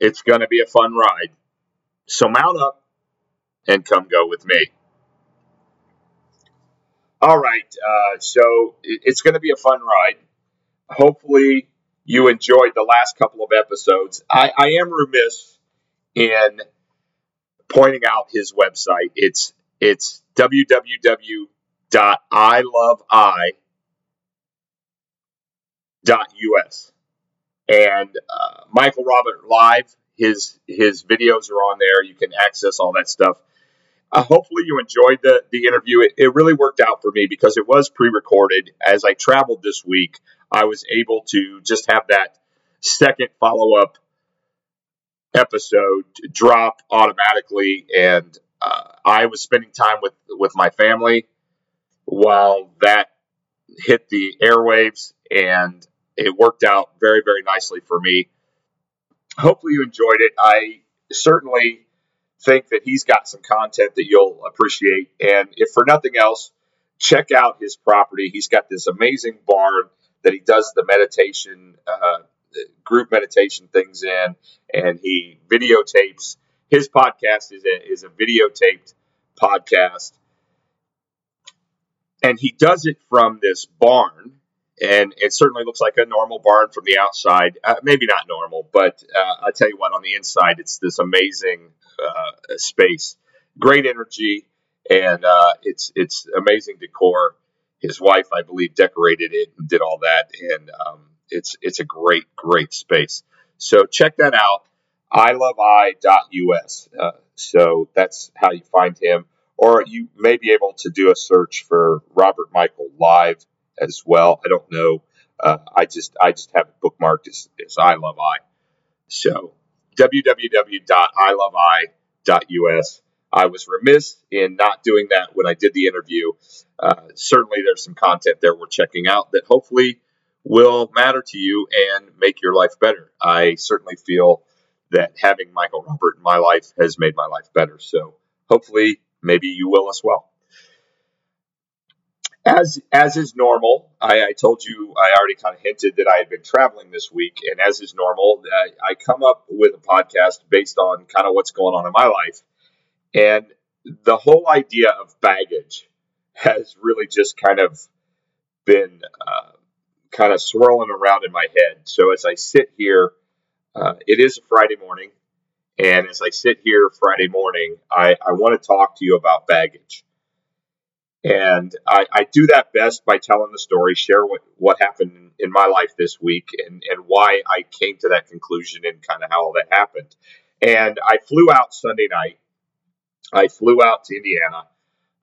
It's going to be a fun ride. So mount up and come go with me. All right. Uh, so it's going to be a fun ride. Hopefully, you enjoyed the last couple of episodes. I, I am remiss in pointing out his website. It's it's www.iloveI.us and uh, Michael Robert Live. His his videos are on there. You can access all that stuff. Uh, hopefully, you enjoyed the the interview. It, it really worked out for me because it was pre-recorded. As I traveled this week, I was able to just have that second follow up episode drop automatically, and uh, I was spending time with with my family while that hit the airwaves, and it worked out very, very nicely for me. Hopefully, you enjoyed it. I certainly think that he's got some content that you'll appreciate. And if for nothing else, check out his property. He's got this amazing barn that he does the meditation, uh, group meditation things in, and he videotapes. His podcast is a, is a videotaped podcast. And he does it from this barn and it certainly looks like a normal barn from the outside. Uh, maybe not normal, but uh, I tell you what, on the inside, it's this amazing uh, space, great energy, and uh, it's it's amazing decor. His wife, I believe, decorated it and did all that, and um, it's it's a great great space. So check that out, ilovei.us. Uh, so that's how you find him, or you may be able to do a search for Robert Michael Live as well. I don't know. Uh, I just I just have it bookmarked as, as I love I. So www.ilovei.us. I was remiss in not doing that when I did the interview. Uh, certainly, there's some content there we're checking out that hopefully will matter to you and make your life better. I certainly feel that having Michael Robert in my life has made my life better. So hopefully, maybe you will as well as as is normal, I, I, told you I already kind of hinted that I had been traveling this week, and as is normal, I, I come up with a podcast based on kind of what's going on in my life, and the whole idea of baggage has really just kind of been uh, kind of swirling around in my head. So as I sit here, uh, it is a Friday morning, and as I sit here Friday morning, I, I want to talk to you about baggage. And I, I, do that best by telling the story, share what, what happened in my life this week and, and why I came to that conclusion and kind of how all that happened. And I flew out Sunday night. I flew out to Indiana.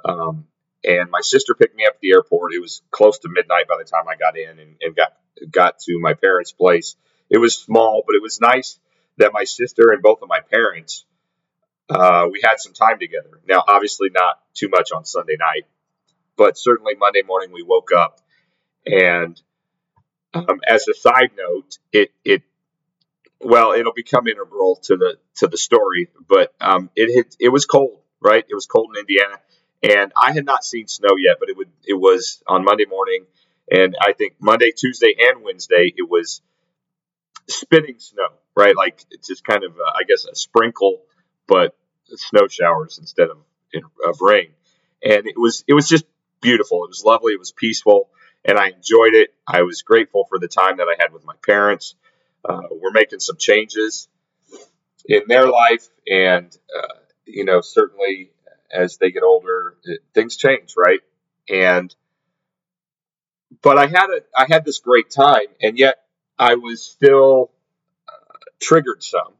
Um, and my sister picked me up at the airport. It was close to midnight by the time I got in and, and got got to my parents' place. It was small, but it was nice that my sister and both of my parents uh, we had some time together. Now, obviously, not too much on Sunday night, but certainly Monday morning we woke up, and um, as a side note, it it well it'll become integral to the to the story, but um, it it was cold, right? It was cold in Indiana, and I had not seen snow yet, but it would it was on Monday morning, and I think Monday, Tuesday, and Wednesday it was spitting snow, right? Like it's just kind of uh, I guess a sprinkle, but snow showers instead of of rain, and it was it was just beautiful. It was lovely. It was peaceful, and I enjoyed it. I was grateful for the time that I had with my parents. Uh, we're making some changes in their life, and uh, you know, certainly as they get older, it, things change, right? And but I had a I had this great time, and yet I was still uh, triggered some,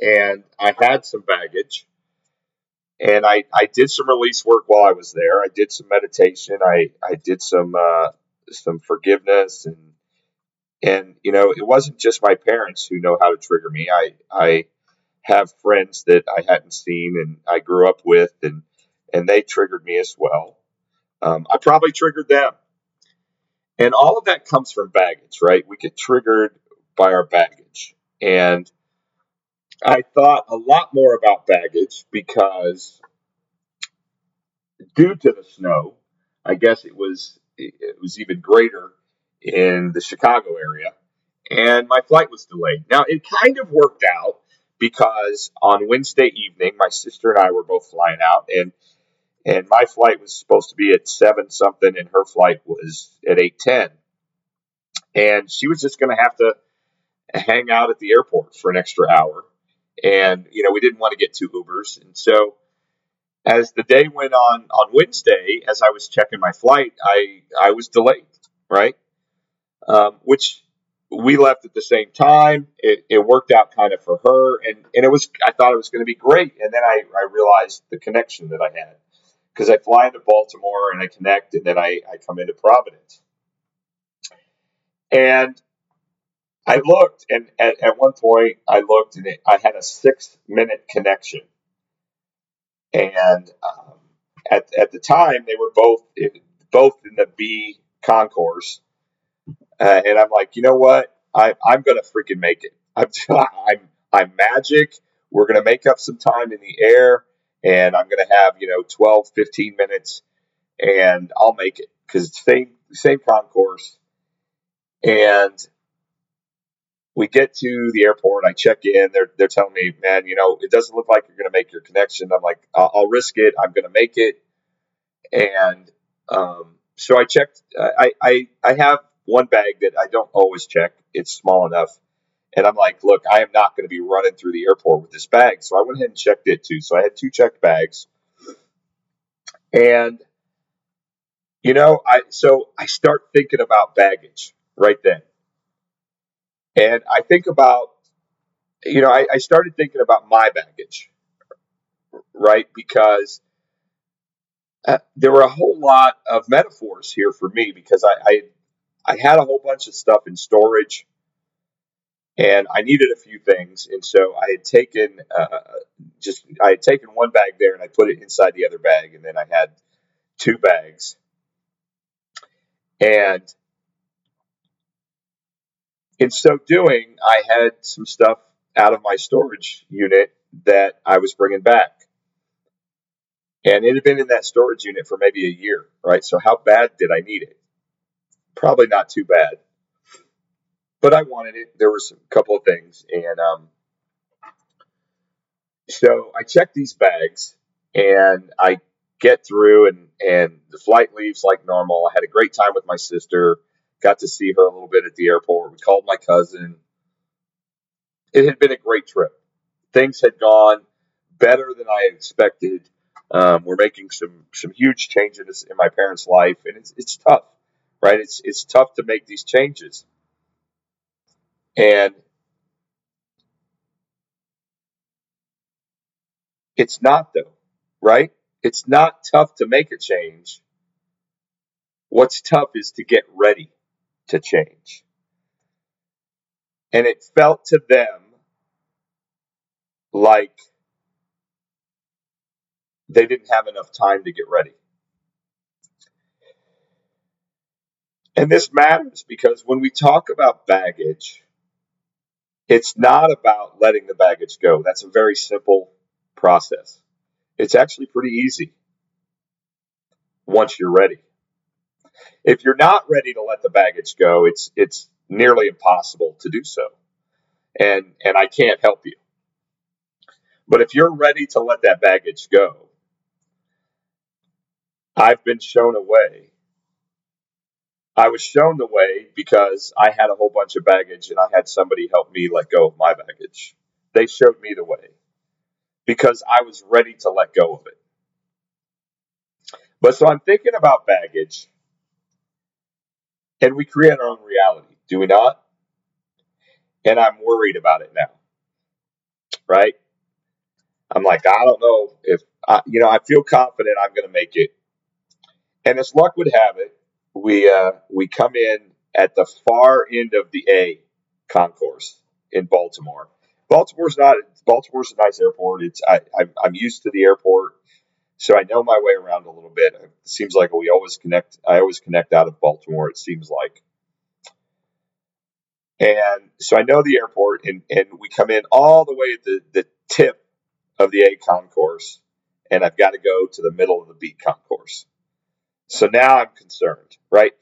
and I had some baggage and I, I did some release work while I was there. I did some meditation. I, I did some uh, some forgiveness and and you know it wasn't just my parents who know how to trigger me. I I have friends that I hadn't seen and I grew up with, and and they triggered me as well. Um, I probably triggered them, and all of that comes from baggage, right? We get triggered by our baggage, and I thought a lot more about baggage because due to the snow, I guess it was it was even greater in the Chicago area, and my flight was delayed. Now it kind of worked out because on Wednesday evening, my sister and I were both flying out, and and my flight was supposed to be at seven something, and her flight was at eight ten, and she was just going to have to hang out at the airport for an extra hour, and you know we didn't want to get two Ubers, and so as the day went on on Wednesday, as I was checking my flight, I I was delayed, right? Um, which we left at the same time. It, it worked out kind of for her, and, and it was I thought it was going to be great, and then I, I realized the connection that I had. Because I fly into Baltimore and I connect, and then I, I come into Providence, and I looked, and at, at one point I looked, and it, I had a six minute connection, and um, at at the time they were both both in the B concourse uh, and I'm like, you know what? I, I'm to freaking make it. I'm, I'm, I'm magic. We're to make up some time in the air and I'm to have, you know, 12, 15 minutes and I'll make it because it's same, same concourse. And we get to the airport. I check in. They're, they're telling me, man, you know, it doesn't look like you're going to make your connection. I'm like, I'll, I'll risk it. I'm going to make it. And, um, so I checked, I, I, I have one bag that I don't always check. It's small enough. And I'm like, look, I am not going to be running through the airport with this bag. So I went ahead and checked it too. So I had two checked bags. And, you know, I, so I start thinking about baggage right then. And I think about, you know, I, I started thinking about my baggage, right? Because uh, there were a whole lot of metaphors here for me because I, I I had a whole bunch of stuff in storage and I needed a few things. And so I had taken uh, just, I had taken one bag there and I put it inside the other bag. And then I had two bags. And in so doing, I had some stuff out of my storage unit that I was bringing back. And it had been in that storage unit for maybe a year, right? So how bad did I need it? probably not too bad. But I wanted it. There was a couple of things, and um, so I check these bags, and I get through, and and the flight leaves like normal. I had a great time with my sister. Got to see her a little bit at the airport. We called my cousin. It had been a great trip. Things had gone better than I expected. Um, we're making some some huge changes in my parents' life, and it's it's tough right? It's it's tough to make these changes. And it's not though, right? It's not tough to make a change. What's tough is to get ready to change. And it felt to them like they didn't have enough time to get ready. And this matters because when we talk about baggage, it's not about letting the baggage go. That's a very simple process. It's actually pretty easy once you're ready. If you're not ready to let the baggage go, it's it's nearly impossible to do so. And and I can't help you. But if you're ready to let that baggage go, I've been shown a way I was shown the way because I had a whole bunch of baggage and I had somebody help me let go of my baggage. They showed me the way because I was ready to let go of it. But so I'm thinking about baggage and we create our own reality, do we not? And I'm worried about it now, right? I'm like, I don't know if, I, you know, I feel confident I'm going to make it. And as luck would have it, we uh, we come in at the far end of the A concourse in Baltimore. Baltimore's not Baltimore's a nice airport. It's I, I'm, I'm used to the airport, so I know my way around a little bit. It seems like we always connect. I always connect out of Baltimore. It seems like, and so I know the airport, and and we come in all the way at the the tip of the A concourse, and I've got to go to the middle of the B concourse. So now I'm concerned, right?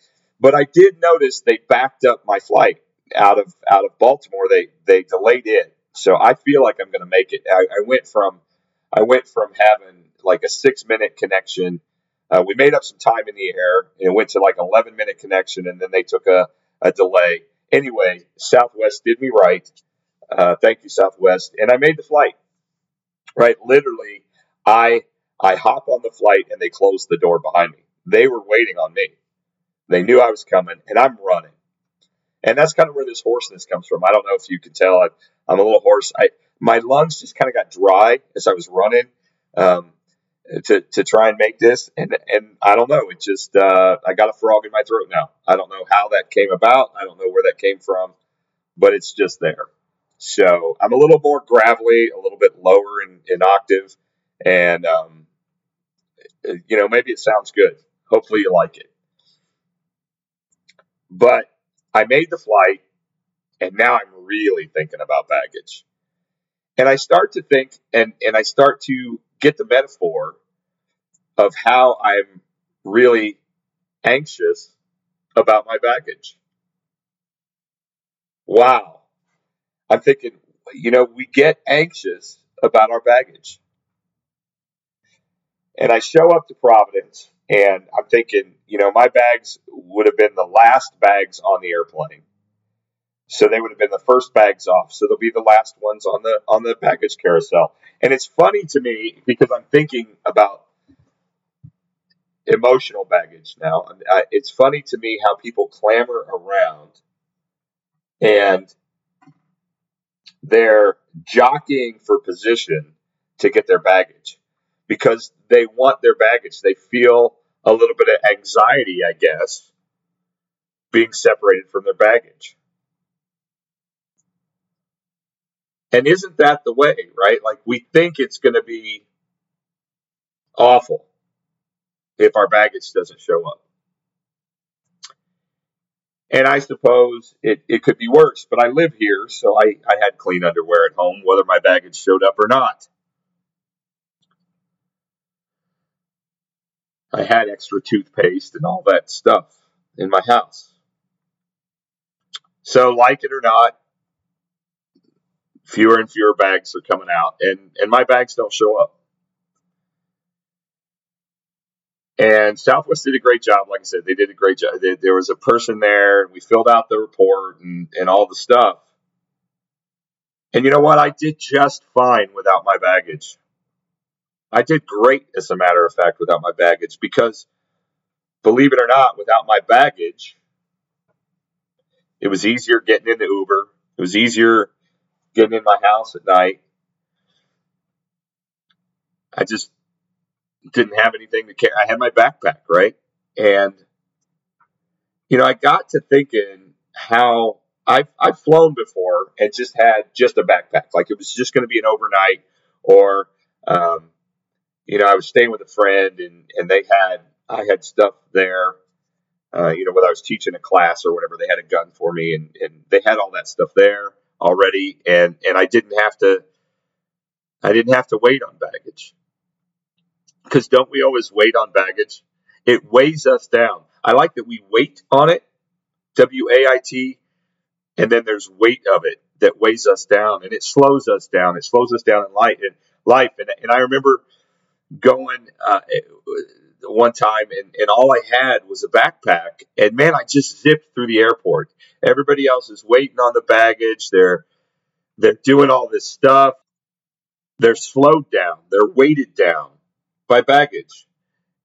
But I did notice they backed up my flight out of out of Baltimore. They they delayed it, so I feel like I'm going to make it. I, I, went from I went from having like a six minute connection. Uh, we made up some time in the air, and it went to like an 11 minute connection, and then they took a, a delay. Anyway, Southwest did me right. Uh, thank you, Southwest, and I made the flight. Right, literally, I I hop on the flight, and they close the door behind me. They were waiting on me. They knew I was coming, and I'm running. And that's kind of where this hoarseness comes from. I don't know if you can tell. I, I'm a little hoarse. I my lungs just kind of got dry as I was running um, to to try and make this, and and I don't know. It just uh, I got a frog in my throat now. I don't know how that came about. I don't know where that came from, but it's just there. So I'm a little more gravelly, a little bit lower in, in octave, and um, you know maybe it sounds good. Hopefully you like it. But I made the flight, and now I'm really thinking about baggage. And I start to think, and, and I start to get the metaphor of how I'm really anxious about my baggage. Wow. I'm thinking, you know, we get anxious about our baggage. And I show up to Providence and I'm thinking, you know, my bags would have been the last bags on the airplane. So they would have been the first bags off. So they'll be the last ones on the on the package carousel. And it's funny to me because I'm thinking about emotional baggage now. It's funny to me how people clamor around and they're jockeying for position to get their baggage because they want their baggage. They feel a little bit of anxiety, I guess, being separated from their baggage. And isn't that the way, right? Like we think it's going to be awful if our baggage doesn't show up. And I suppose it, it could be worse, but I live here, so I, I had clean underwear at home, whether my baggage showed up or not. I had extra toothpaste and all that stuff in my house. So, like it or not, fewer and fewer bags are coming out, and, and my bags don't show up. And Southwest did a great job. Like I said, they did a great job. They, there was a person there, and we filled out the report and, and all the stuff. And you know what? I did just fine without my baggage. I did great, as a matter of fact, without my baggage because, believe it or not, without my baggage, it was easier getting in the Uber. It was easier getting in my house at night. I just didn't have anything to carry. I had my backpack, right? And, you know, I got to thinking how I've, I've flown before and just had just a backpack. Like it was just going to be an overnight or, um, you know, I was staying with a friend and, and they had, I had stuff there, uh, you know, whether I was teaching a class or whatever, they had a gun for me and, and they had all that stuff there already. And, and I didn't have to, I didn't have to wait on baggage. Cause don't we always wait on baggage? It weighs us down. I like that we wait on it, W A I T, and then there's weight of it that weighs us down and it slows us down. It slows us down in life and life. And, and I remember going uh, one time, and, and all I had was a backpack. And man, I just zipped through the airport. Everybody else is waiting on the baggage. They're they're doing all this stuff. They're slowed down. They're weighted down by baggage.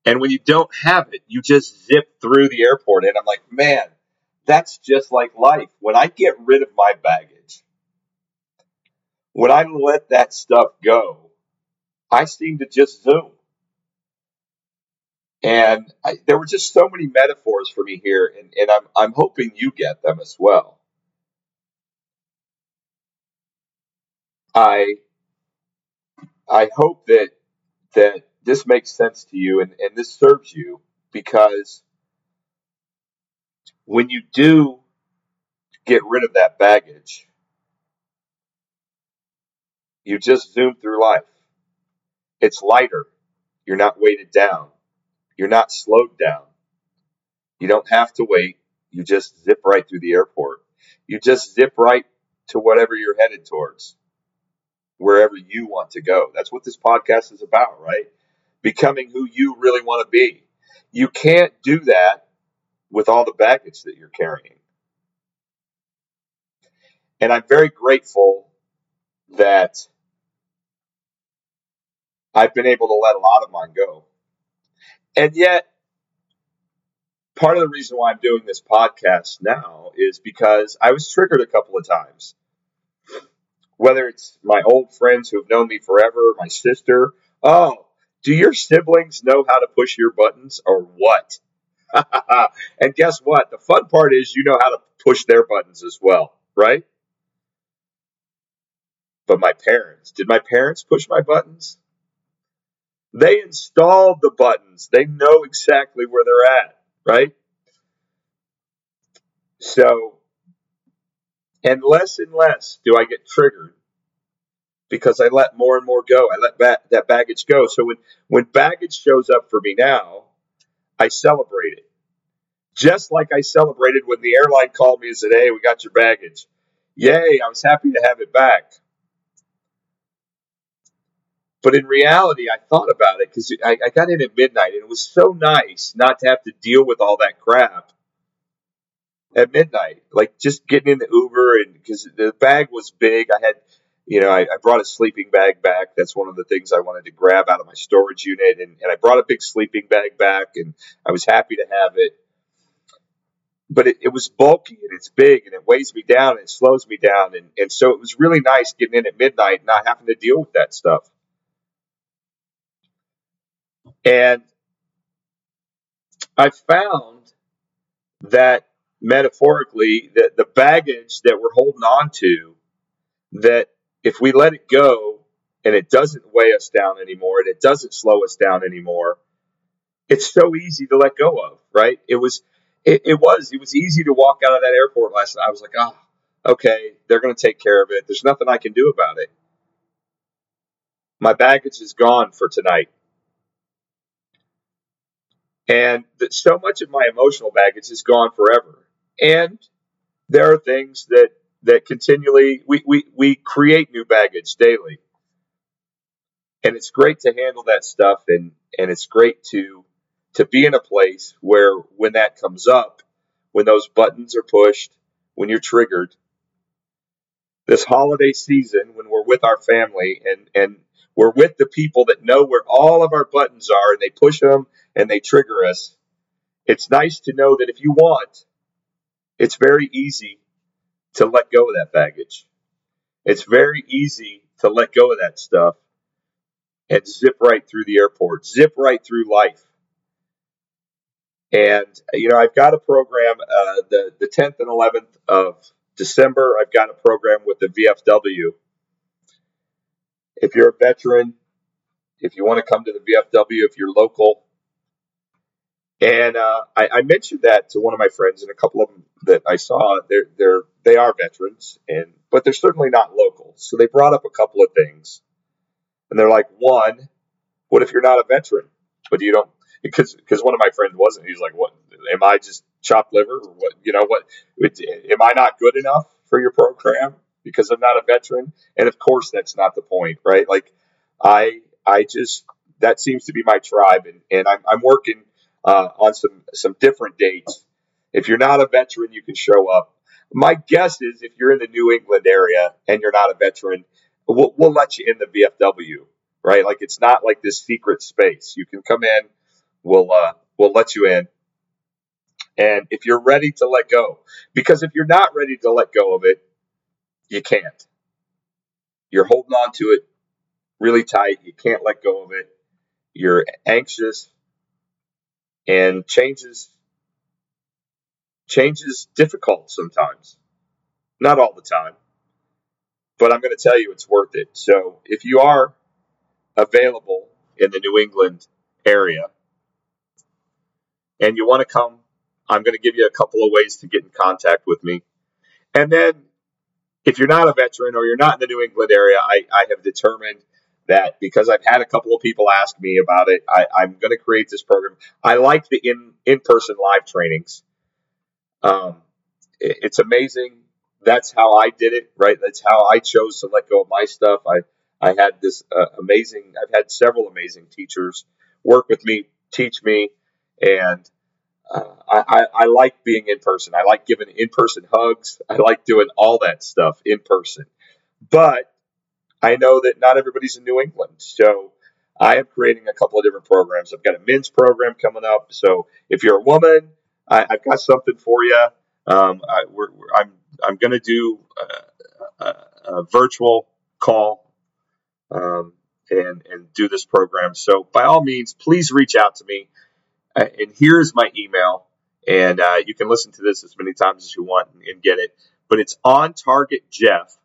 And when you don't have it, you just zip through the airport. And I'm like, man, that's just like life. When I get rid of my baggage, when I let that stuff go, I seem to just zoom. And I, there were just so many metaphors for me here, and, and I'm, I'm hoping you get them as well. I I hope that that this makes sense to you and, and this serves you because when you do get rid of that baggage, you just zoom through life. It's lighter. You're not weighted down. You're not slowed down. You don't have to wait. You just zip right through the airport. You just zip right to whatever you're headed towards, wherever you want to go. That's what this podcast is about, right? Becoming who you really want to be. You can't do that with all the baggage that you're carrying. And I'm very grateful that I've been able to let a lot of mine go. And yet, part of the reason why I'm doing this podcast now is because I was triggered a couple of times. Whether it's my old friends who have known me forever, my sister. Oh, do your siblings know how to push your buttons or what? and guess what? The fun part is you know how to push their buttons as well, right? But my parents, did my parents push my buttons? They installed the buttons. They know exactly where they're at, right? So, and less and less do I get triggered because I let more and more go. I let ba- that baggage go. So when, when baggage shows up for me now, I celebrate it. Just like I celebrated when the airline called me and said, Hey, we got your baggage. Yay, I was happy to have it back. But in reality, I thought about it because I, I got in at midnight and it was so nice not to have to deal with all that crap at midnight. Like just getting in the Uber and because the bag was big, I had, you know, I, I, brought a sleeping bag back. That's one of the things I wanted to grab out of my storage unit. And, and I brought a big sleeping bag back and I was happy to have it. But it, it was bulky and it's big and it weighs me down and it slows me down. And, and so it was really nice getting in at midnight, and not having to deal with that stuff. And I found that metaphorically, that the baggage that we're holding on to, that if we let it go and it doesn't weigh us down anymore and it doesn't slow us down anymore, it's so easy to let go of, right? It was, it, it was, it was easy to walk out of that airport last night. I was like, oh, okay, they're going to take care of it. There's nothing I can do about it. My baggage is gone for tonight. And so much of my emotional baggage is gone forever. And there are things that, that continually, we, we, we create new baggage daily. And it's great to handle that stuff and, and it's great to, to be in a place where when that comes up, when those buttons are pushed, when you're triggered, this holiday season, when we're with our family and, and we're with the people that know where all of our buttons are and they push them and they trigger us. It's nice to know that if you want, it's very easy to let go of that baggage. It's very easy to let go of that stuff and zip right through the airport, zip right through life. And, you know, I've got a program, uh, the, the 10th and 11th of December, I've got a program with the VFW if you're a veteran, if you want to come to the VFW, if you're local. And uh, I, I, mentioned that to one of my friends, and a couple of them that I saw, they're they're they are veterans, and but they're certainly not local. So they brought up a couple of things, and they're like, one, what if you're not a veteran, but you don't? Because because one of my friends wasn't. He's like, what? Am I just chopped liver, or what? You know what? Am I not good enough for your program? because I'm not a veteran. And of course, that's not the point, right? Like, I I just that seems to be my tribe, and, and I'm, I'm working uh, on some some different dates. If you're not a veteran, you can show up. My guess is if you're in the New England area and you're not a veteran, we'll, we'll let you in the VFW, right? Like it's not like this secret space. You can come in. We'll uh, we'll let you in. And if you're ready to let go, because if you're not ready to let go of it, you can't. You're holding on to it really tight. You can't let go of it. You're anxious and changes change is difficult sometimes. Not all the time. but I'm going to tell you it's worth it. So if you are available in the New England area and you want to come, I'm going to give you a couple of ways to get in contact with me. And then if you're not a veteran or you're not in the New England area, I, I have determined that because I've had a couple of people ask me about it, I, am going to create this program. I like the in in person live trainings. Um, it, it's amazing. That's how I did it, right? That's how I chose to let go of my stuff. I I had this uh, amazing. I've had several amazing teachers work with me, teach me, and uh, I, I, I like being in person. I like giving in person hugs. I like doing all that stuff in person. But I know that not everybody's in New England. So I am creating a couple of different programs. I've got a men's program coming up. So if you're a woman, I, have got something for you. Um, I, we're, I'm I'm going to do a, a, a, virtual call um, and and do this program. So by all means, please reach out to me. Uh, and here's my email, and uh, you can listen to this as many times as you want and get it. But it's on target Jeff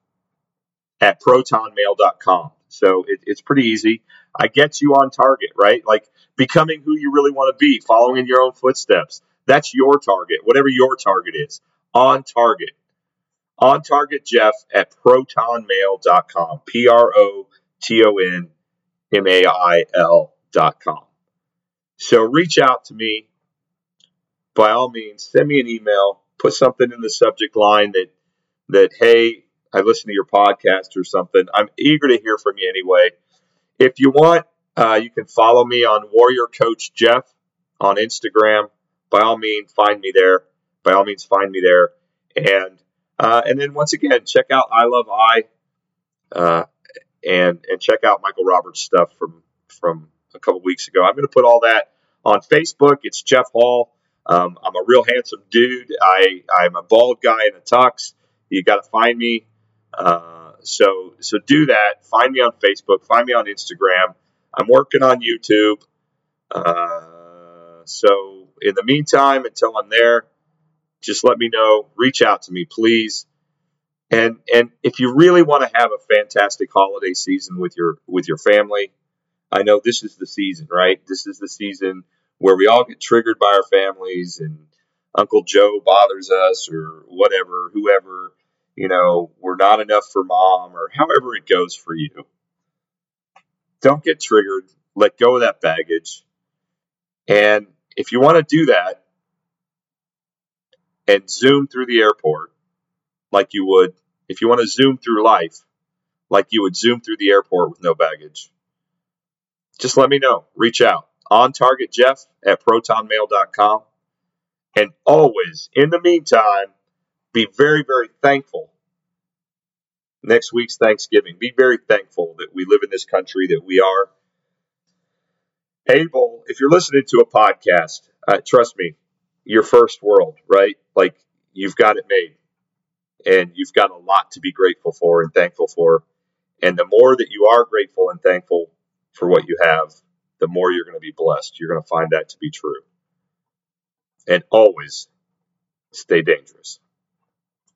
at protonmail.com. So it, it's pretty easy. I get you on target, right? Like becoming who you really want to be, following in your own footsteps. That's your target, whatever your target is. On target. On target Jeff at protonmail.com. P R O T O N M A I L.com. So reach out to me. By all means, send me an email. Put something in the subject line that that hey, I listen to your podcast or something. I'm eager to hear from you anyway. If you want, uh, you can follow me on Warrior Coach Jeff on Instagram. By all means, find me there. By all means, find me there. And uh, and then once again, check out I Love I, uh, and and check out Michael Roberts stuff from from a couple weeks ago. I'm going to put all that on Facebook. It's Jeff Hall. Um, I'm a real handsome dude. I I'm a bald guy in a tux. You got to find me. Uh, so so do that. Find me on Facebook. Find me on Instagram. I'm working on YouTube. Uh, so in the meantime, until I'm there, just let me know. Reach out to me, please. And and if you really want to have a fantastic holiday season with your with your family, I know this is the season, right? This is the season where we all get triggered by our families and Uncle Joe bothers us or whatever, whoever, you know, we're not enough for mom or however it goes for you. Don't get triggered. Let go of that baggage. And if you want to do that and zoom through the airport like you would, if you want to zoom through life like you would zoom through the airport with no baggage, just let me know. Reach out. On target Jeff at protonmail.com. And always, in the meantime, be very, very thankful. Next week's Thanksgiving. Be very thankful that we live in this country, that we are able, if you're listening to a podcast, uh, trust me, your first world, right? Like you've got it made and you've got a lot to be grateful for and thankful for. And the more that you are grateful and thankful for what you have, the more you're going to be blessed. You're going to find that to be true. And always stay dangerous.